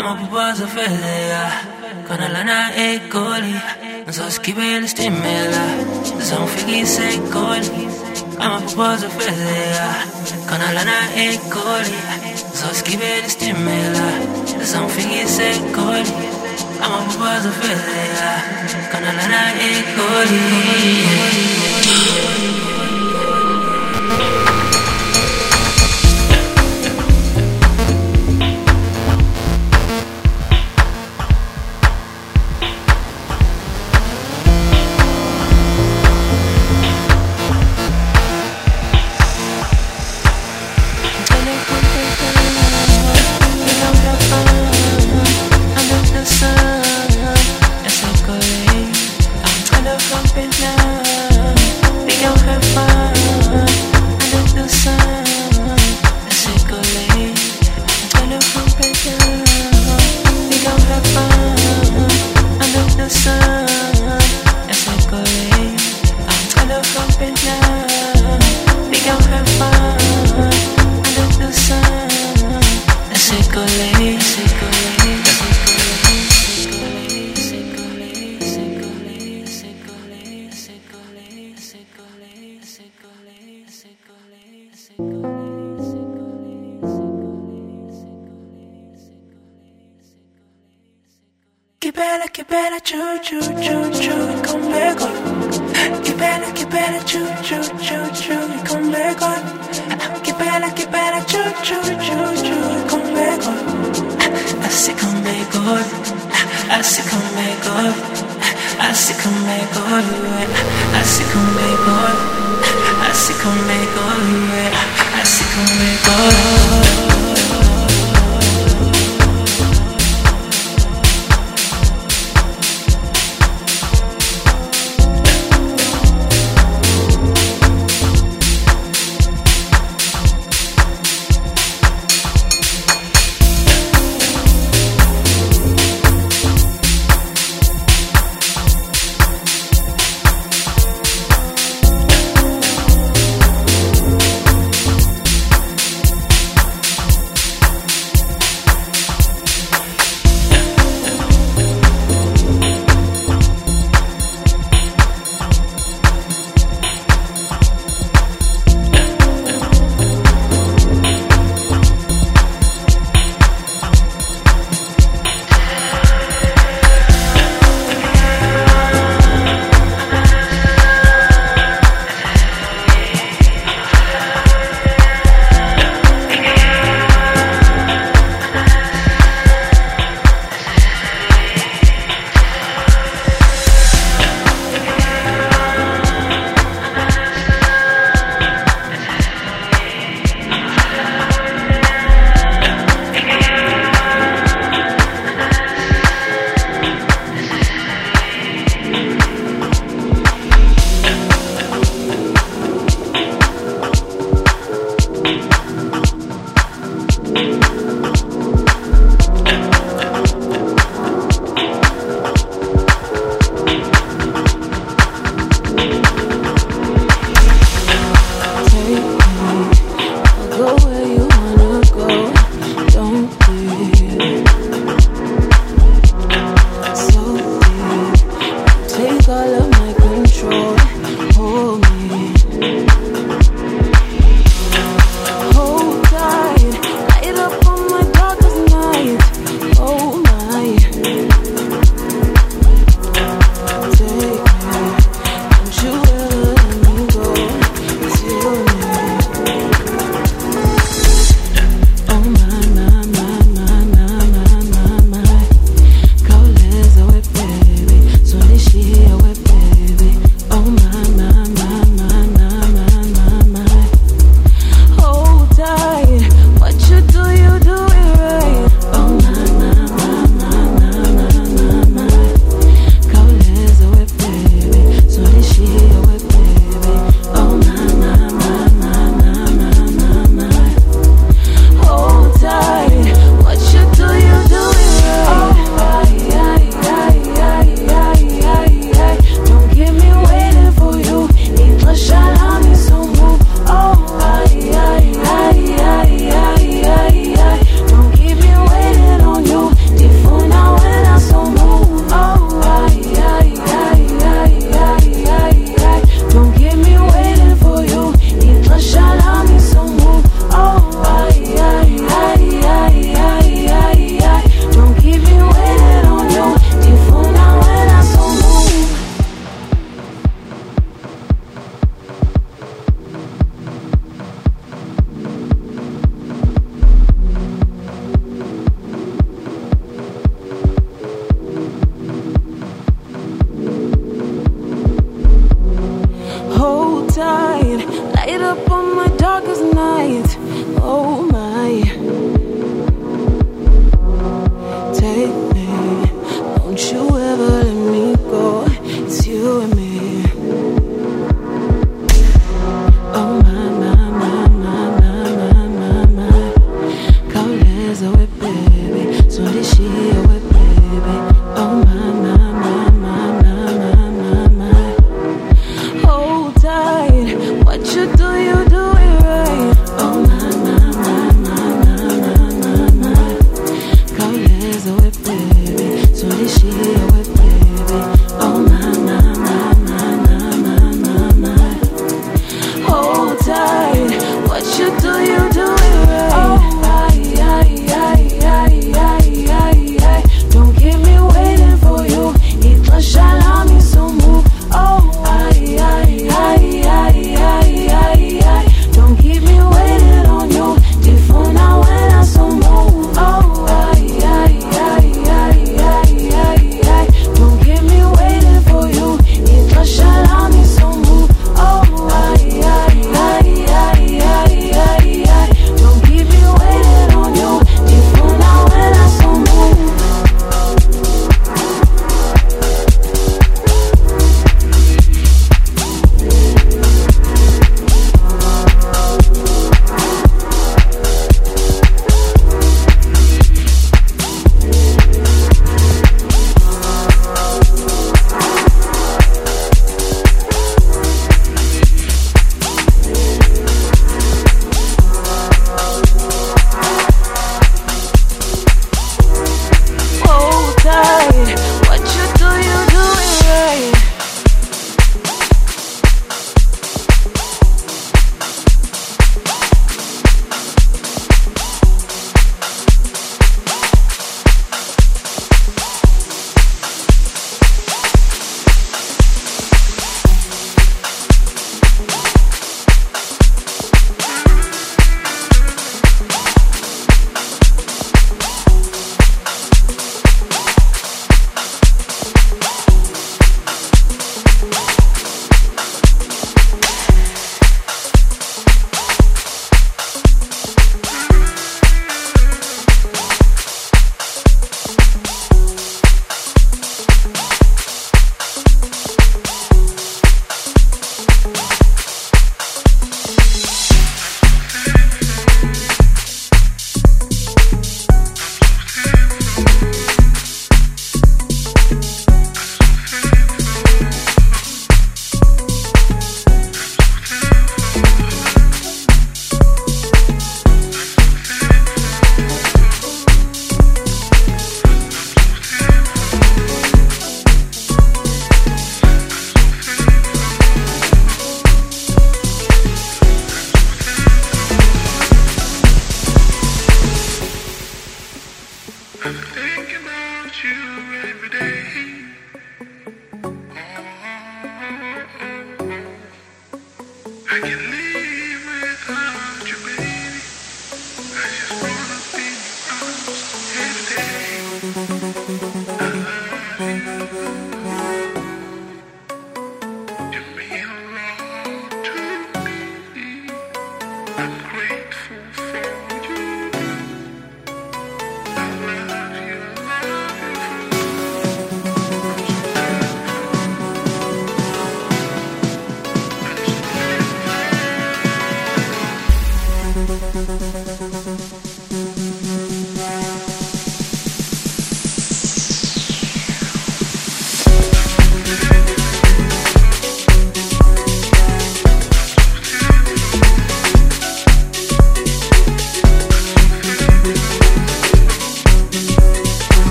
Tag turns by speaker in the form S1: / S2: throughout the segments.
S1: Kama kubazofelea kana lana ekoli nzoskibela isitimela zongifikisa ekoli Kama kubazofelea kana lana ekoli nzoskibela isitimela zongifikisa ekoli Kama kubazofelea kana lana Koli.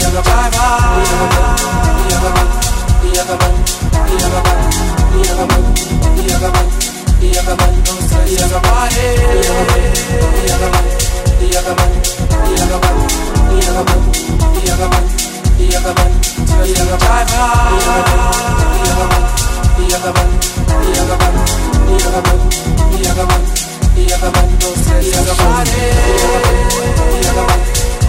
S2: The other one, the other one, the other one, the other one.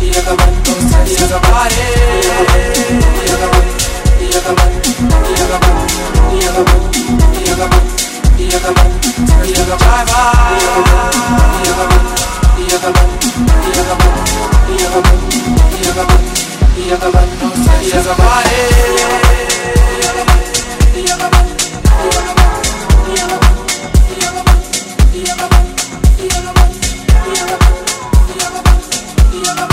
S2: Yeah. Yeah.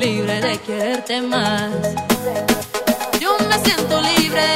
S3: Libre de quererte más. Yo me siento libre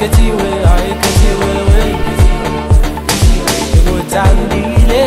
S4: ayikhethiwe ayikhethiwe we ngikuthandile